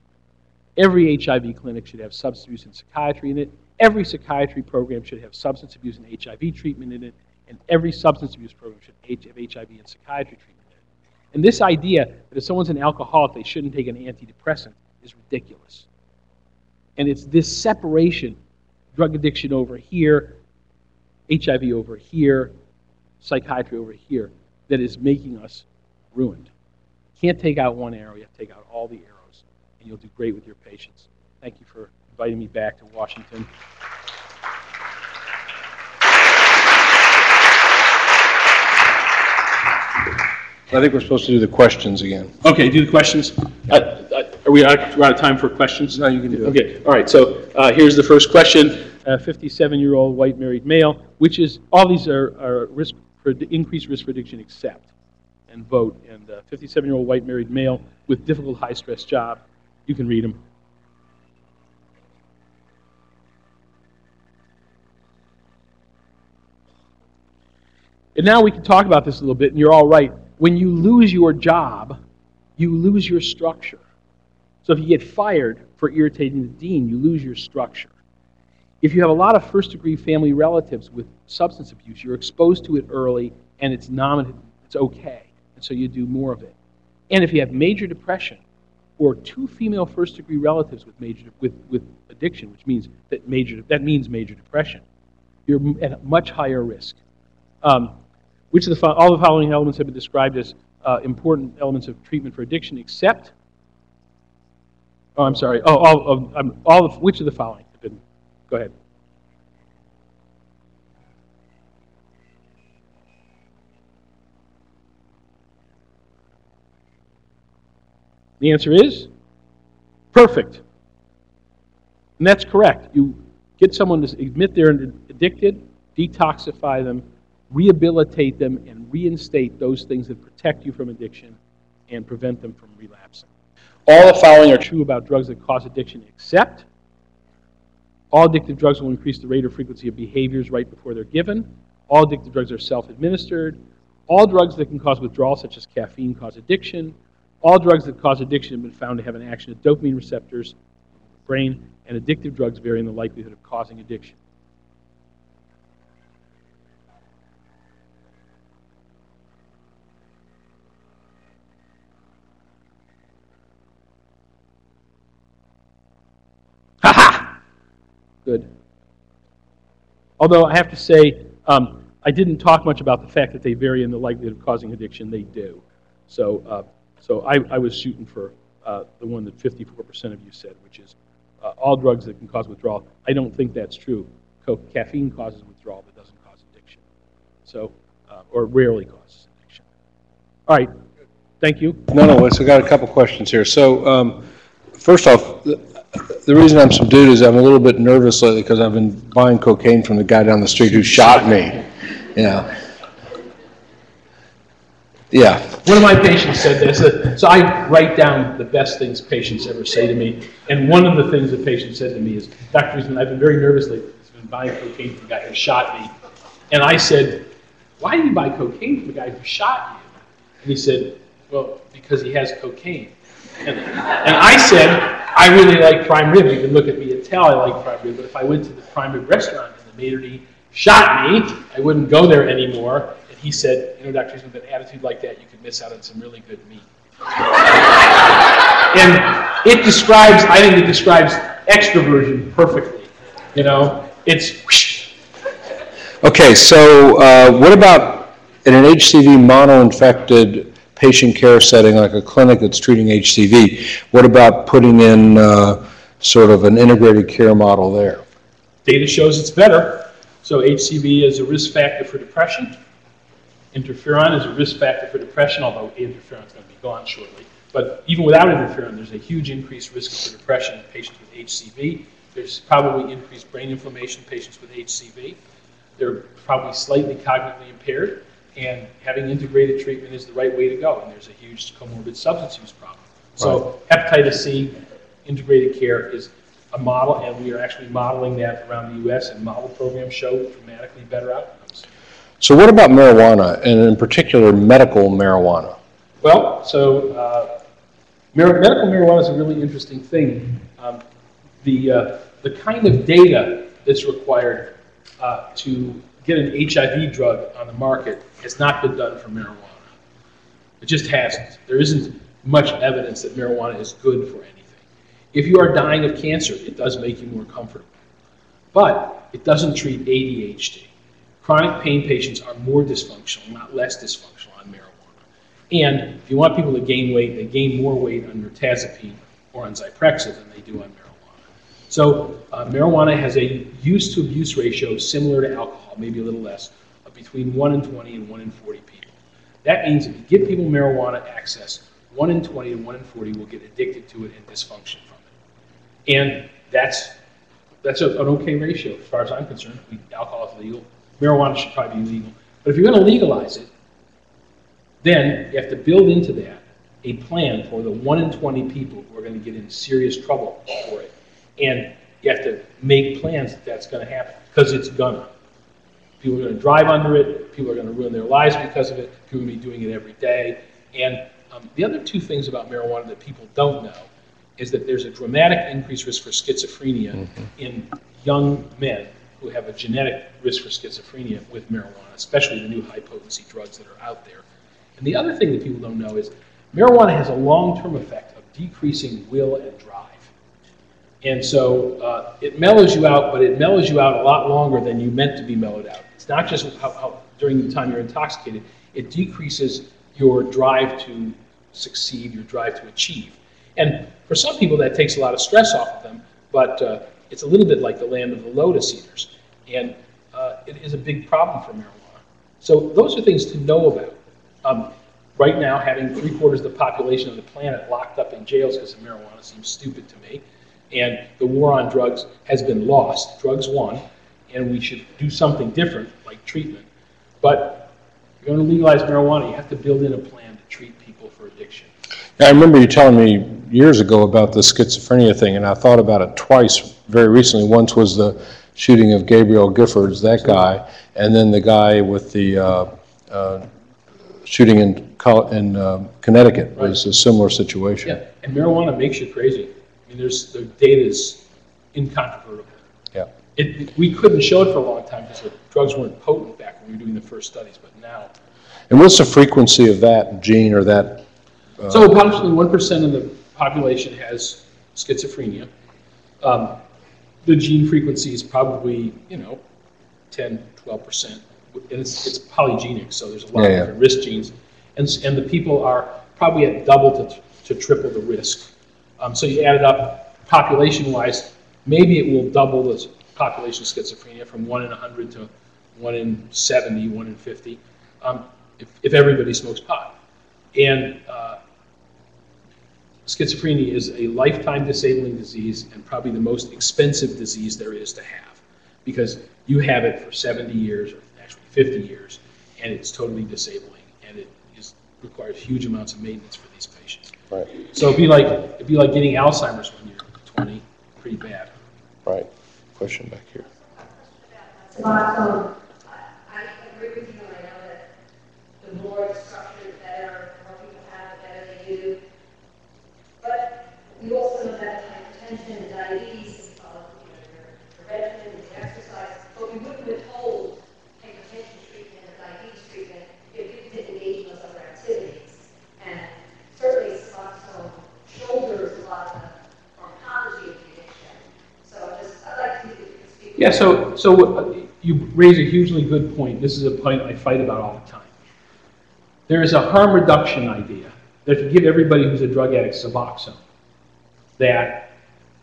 Every HIV clinic should have substance abuse and psychiatry in it. Every psychiatry program should have substance abuse and HIV treatment in it. And every substance abuse program should have HIV and psychiatry treatment in it. And this idea that if someone's an alcoholic, they shouldn't take an antidepressant is ridiculous. And it's this separation drug addiction over here, HIV over here, psychiatry over here that is making us ruined. Can't take out one area, take out all the arrows, and you'll do great with your patients. Thank you for inviting me back to Washington. I think we're supposed to do the questions again. Okay, do the questions. Uh, Are we out we're out of time for questions? No, you can do it. Okay, all right, so uh, here's the first question. A 57-year-old white married male, which is, all these are are risk, for increased risk for addiction except, and vote. And uh, 57-year-old white married male with difficult high-stress job. You can read them. And now we can talk about this a little bit, and you're all right. When you lose your job, you lose your structure. So if you get fired for irritating the dean, you lose your structure. If you have a lot of first degree family relatives with substance abuse, you're exposed to it early and it's it's okay. And so you do more of it. And if you have major depression or two female first degree relatives with major with, with addiction, which means that major that means major depression, you're at much higher risk. Um, which of the all the following elements have been described as uh, important elements of treatment for addiction, except Oh, I'm sorry. Oh, all of, um, all of which of the following? Go ahead. The answer is perfect. And that's correct. You get someone to admit they're addicted, detoxify them, rehabilitate them, and reinstate those things that protect you from addiction and prevent them from relapsing. All the following are true about drugs that cause addiction, except all addictive drugs will increase the rate or frequency of behaviors right before they're given. All addictive drugs are self administered. All drugs that can cause withdrawal, such as caffeine, cause addiction. All drugs that cause addiction have been found to have an action at dopamine receptors brain, and addictive drugs vary in the likelihood of causing addiction. Good. Although I have to say, um, I didn't talk much about the fact that they vary in the likelihood of causing addiction. They do. So, uh, so I, I, was shooting for uh, the one that 54% of you said, which is uh, all drugs that can cause withdrawal. I don't think that's true. Caffeine causes withdrawal, but doesn't cause addiction. So, uh, or rarely causes addiction. All right. Thank you. No, no, so I got a couple questions here. So, um, first off, The reason I'm subdued is I'm a little bit nervous lately because I've been buying cocaine from the guy down the street who shot me. Yeah. Yeah, One of my patients said this, so I write down the best things patients ever say to me, and one of the things the patient said to me is, Dr. I've been very nervous lately, I've been buying cocaine from a guy who shot me. And I said, why do you buy cocaine from a guy who shot you? And he said, well, because he has cocaine. And, and I said, I really like prime rib. You can look at me and tell I like prime rib, but if I went to the prime rib restaurant and the maitre d' shot me, I wouldn't go there anymore. And he said, you know, with an attitude like that, you could miss out on some really good meat. and it describes, I think it describes extroversion perfectly. You know, it's whoosh, Okay, so uh, what about in an HCV mono-infected patient care setting, like a clinic that's treating HCV? What about putting in uh, sort of an integrated care model there? data shows it's better. So HCV is a risk factor for depression. Interferon is a risk factor for depression, although interferon is going to be gone shortly. But even without interferon, there's a huge increased risk for depression in patients with HCV. There's probably increased brain inflammation in patients with HCV. They're probably slightly cognitively impaired, and having integrated treatment is the right way to go. And there's a huge comorbid substance use problem. So hepatitis C integrated care is a model, and we are actually modeling that around the U.S. and model programs show dramatically better outcomes. So what about marijuana, and in particular, medical marijuana? Well, so uh, medical marijuana is a really interesting thing. Um, the, uh, the kind of data that's required uh, to get an HIV drug on the market has not been done for marijuana. It just hasn't. There isn't much evidence that marijuana is good for anything. If you are dying of cancer, it does make you more comfortable. But it doesn't treat ADHD. Chronic pain patients are more dysfunctional, not less dysfunctional on marijuana. And if you want people to gain weight, they gain more weight on mirtazapine or on Zyprexa than they do on marijuana. So uh, marijuana has a use to abuse ratio similar to alcohol, maybe a little less, of between 1 in 20 and 1 in 40 people. That means if you give people marijuana access, 1 in 20 and 1 in 40 will get addicted to it and dysfunction from it. And that's, that's a- an okay ratio as far as I'm concerned. We- Alcohol is legal. Marijuana should probably be legal. But if you're going to legalize it, then you have to build into that a plan for the 1 in 20 people who are going to get in serious trouble for it. And you have to make plans that that's going to happen, because it's gonna. People are going to drive under it, people are going to ruin their lives because of it, people are going to be doing it every day. And um, the other two things about marijuana that people don't know is that there's a dramatic increased risk for schizophrenia in young men who have a genetic risk for schizophrenia with marijuana, especially the new high potency drugs that are out there. And the other thing that people don't know is marijuana has a long term effect of decreasing will and drive. And so uh, it mellows you out, but it mellows you out a lot longer than you meant to be mellowed out. It's not just how, how during the time you're intoxicated, it decreases your drive to succeed, your drive to achieve. And for some people, that takes a lot of stress off of them, but uh, it's a little bit like the land of the lotus eaters. And uh, it is a big problem for marijuana. So those are things to know about. Um, right now, having three quarters of the population of the planet locked up in jails because of marijuana seems stupid to me. And the war on drugs has been lost. Drugs won, and we should do something different, like treatment. But if you're going to legalize marijuana, you have to build in a plan to treat people for addiction. I remember you telling me years ago about the schizophrenia thing, and I thought about it twice very recently. Once was the shooting of Gabrielle Giffords, that guy, and then the guy with the uh, uh, shooting in in uh, Connecticut was a similar situation. Yeah, and marijuana makes you crazy. I mean, there's, the data is incontrovertible. Yeah. It, we couldn't show it for a long time because the drugs weren't potent back when we were doing the first studies, but now. And what's the frequency of that gene or that, So approximately one percent of the population has schizophrenia. Um, The gene frequency is probably, you know, 10, 12 percent. And it's, it's polygenic, so there's a lot Yeah, of yeah. different risk genes. And, and the people are probably at double to, to triple the risk. Um, So you add it up, population-wise, maybe it will double the population of schizophrenia from one in 100 to one in 70, one in 50, um, if, if everybody smokes pot. And uh, schizophrenia is a lifetime disabling disease and probably the most expensive disease there is to have because you have it for 70 years, or actually 50 years, and it's totally disabling, and it is, requires huge amounts of maintenance for these patients. Right, So it'd be like, it'd be like getting Alzheimer's when you're 20, pretty bad. right. Question back here. Suboxone, I I agree with you, I know that the more it's structured, the better, the more people have, the better they do. But we also know that hypertension, and diabetes, uh, you know, your your regimen, your exercise, but we wouldn't have told hypertension treatment or diabetes treatment if we didn't engage in those other activities. And certainly Suboxone shoulders a lot of the pharmacology of the addiction. So just, I'd like to, if you could speak. Yeah, so, so you raise a hugely good point. This is a point I fight about all the time. There is a harm reduction idea that if you give everybody who's a drug addict Suboxone, that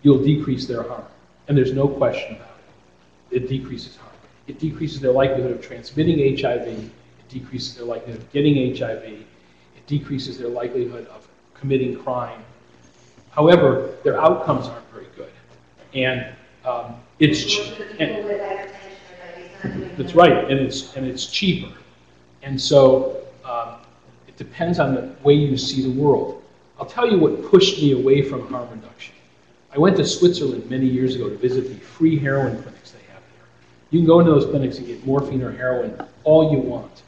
you'll decrease their harm. And there's no question about it. It decreases harm. It decreases their likelihood of transmitting HIV. It decreases their likelihood of getting HIV. It decreases their likelihood of committing crime. However, their outcomes aren't very good. And um, it's, ch- and- people with hypertension or diabetes, not doing that's right, and it's, and it's cheaper. And so, um, it depends on the way you see the world. I'll tell you what pushed me away from harm reduction. I went to Switzerland many years ago to visit the free heroin clinics they have there. You can go into those clinics and get morphine or heroin all you want.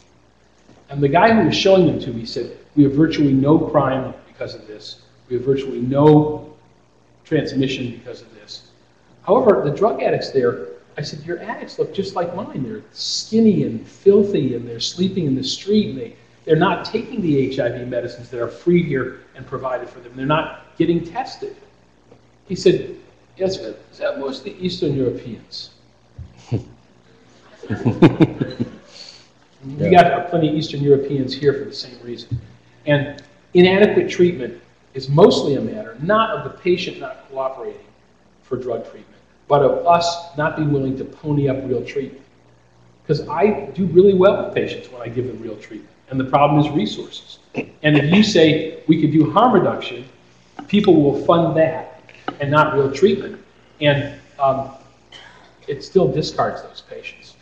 And the guy who was showing them to me said, we have virtually no crime because of this. We have virtually no transmission because of this. However, the drug addicts there, I said, your addicts look just like mine. They're skinny and filthy and they're sleeping in the street and they, they're not taking the HIV medicines that are free here and provided for them. They're not getting tested. He said, yes, is that mostly Eastern Europeans? We got plenty of Eastern Europeans here for the same reason. And inadequate treatment is mostly a matter not of the patient not cooperating for drug treatment, but of us not being willing to pony up real treatment. Because I do really well with patients when I give them real treatment. And the problem is resources. And if you say we could do harm reduction, people will fund that and not real treatment. And um, it still discards those patients.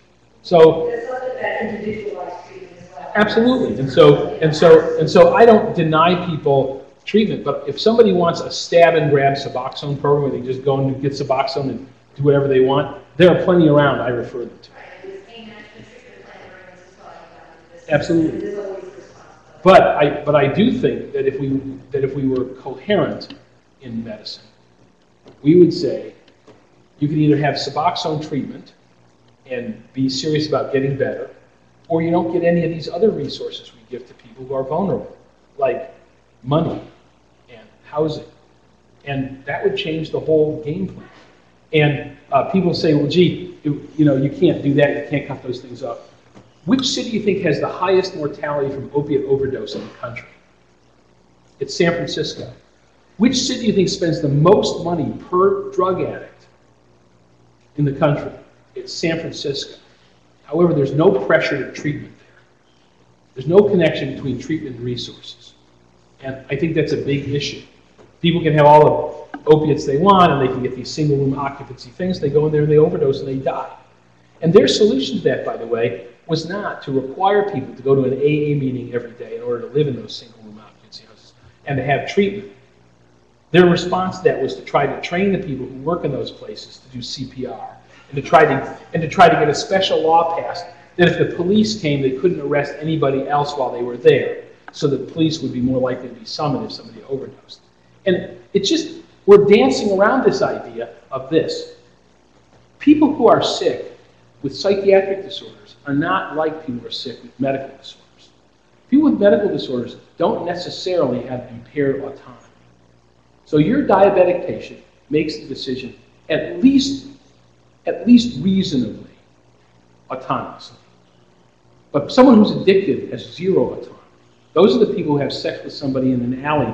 So There's something about individualized treatment as well. Absolutely, and so, and so, and so I don't deny people treatment, but if somebody wants a stab and grab Suboxone program, where they just go and get Suboxone and do whatever they want, there are plenty around I refer them to. Absolutely. But I, but I do think that if we, that if we were coherent in medicine, we would say, you can either have Suboxone treatment and be serious about getting better, or you don't get any of these other resources we give to people who are vulnerable, like money housing. And that would change the whole game plan. And uh, people say, well, gee, you, you know, you can't do that, you can't cut those things off. Which city do you think has the highest mortality from opiate overdose in the country? It's San Francisco. Which city do you think spends the most money per drug addict in the country? It's San Francisco. However, there's no pressure to treatment there. There's no connection between treatment and resources. And I think that's a big issue. People can have all the opiates they want, and they can get these single room occupancy things. They go in there and they overdose and they die. And their solution to that, by the way, was not to require people to go to an AA meeting every day in order to live in those single room occupancy houses and to have treatment. Their response to that was to try to train the people who work in those places to do CPR and to try to and to try to get a special law passed that if the police came, they couldn't arrest anybody else while they were there, so the police would be more likely to be summoned if somebody overdosed. And it's just we're dancing around this idea of this. People who are sick with psychiatric disorders are not like people who are sick with medical disorders. People with medical disorders don't necessarily have impaired autonomy. So your diabetic patient makes the decision at least, at least reasonably autonomously. But someone who's addicted has zero autonomy. Those are the people who have sex with somebody in an alley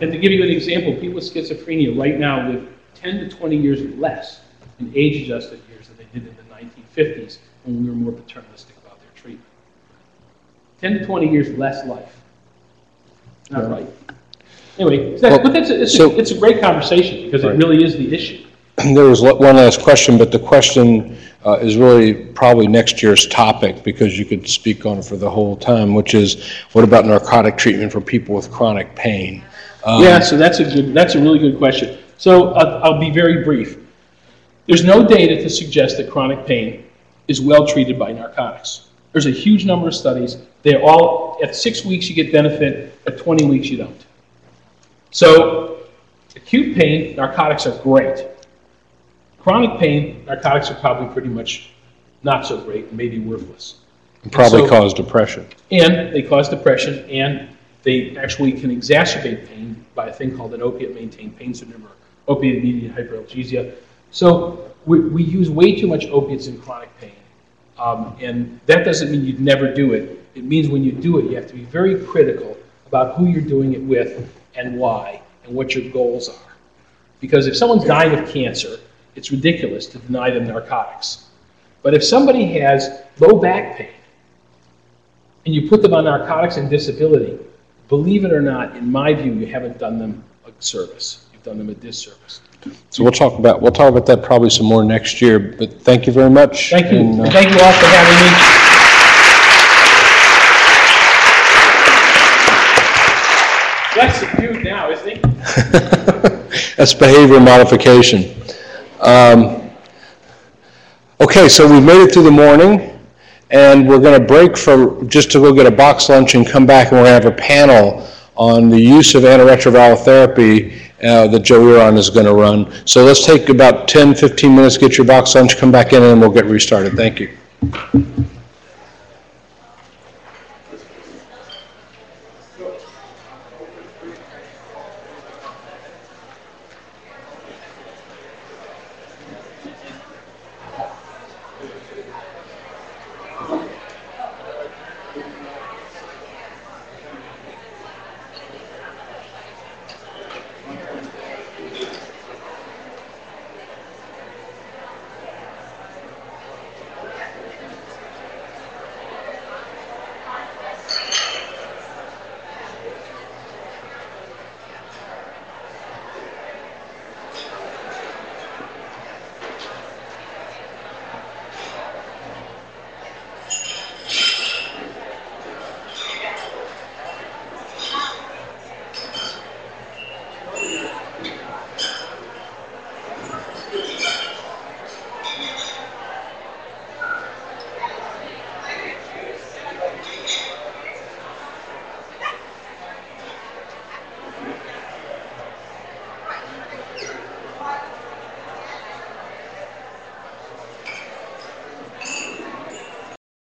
you got this continuum And to give you an example, people with schizophrenia right now live 10 to 20 years less in age-adjusted years than they did in the 1950s when we were more paternalistic about their treatment. 10 to 20 years less life. Not right. Anyway, that- but that's, a- it's, So- a- it's a great conversation because it really is the issue. There was one last question, but the question uh, is really probably next year's topic, because you could speak on it for the whole time, which is, what about narcotic treatment for people with chronic pain? Um, Yeah, so that's a good, that's a really good question. So I'll, I'll be very brief. There's no data to suggest that chronic pain is well treated by narcotics. There's a huge number of studies. They're all, at six weeks you get benefit, at 20 weeks you don't. So acute pain, narcotics are great. Chronic pain, narcotics are probably pretty much not so great, maybe worthless. Probably So- cause depression. And they cause depression, and they actually can exacerbate pain by a thing called an opiate-maintained pain syndrome or opiate-mediated hyperalgesia. So we, we use way too much opiates in chronic pain. Um, and that doesn't mean you'd never do it. It means when you do it, you have to be very critical about who you're doing it with and why and what your goals are. Because if someone's dying of cancer, it's ridiculous to deny them narcotics. But if somebody has low back pain, and you put them on narcotics and disability, believe it or not, in my view, you haven't done them a service. You've done them a disservice. So we'll talk about, we'll talk about that probably some more next year, but thank you very much. Thank you. and, uh, thank you all for having me. That's subdued now, isn't he? That's behavior modification. Um, Okay, so we've made it through the morning, and we're going to break for, just to go get a box lunch and come back, and we're going to have a panel on the use of antiretroviral therapy uh, that Joe Huron is going to run. So let's take about 10, 15 minutes, get your box lunch, come back in, and we'll get restarted. Thank you.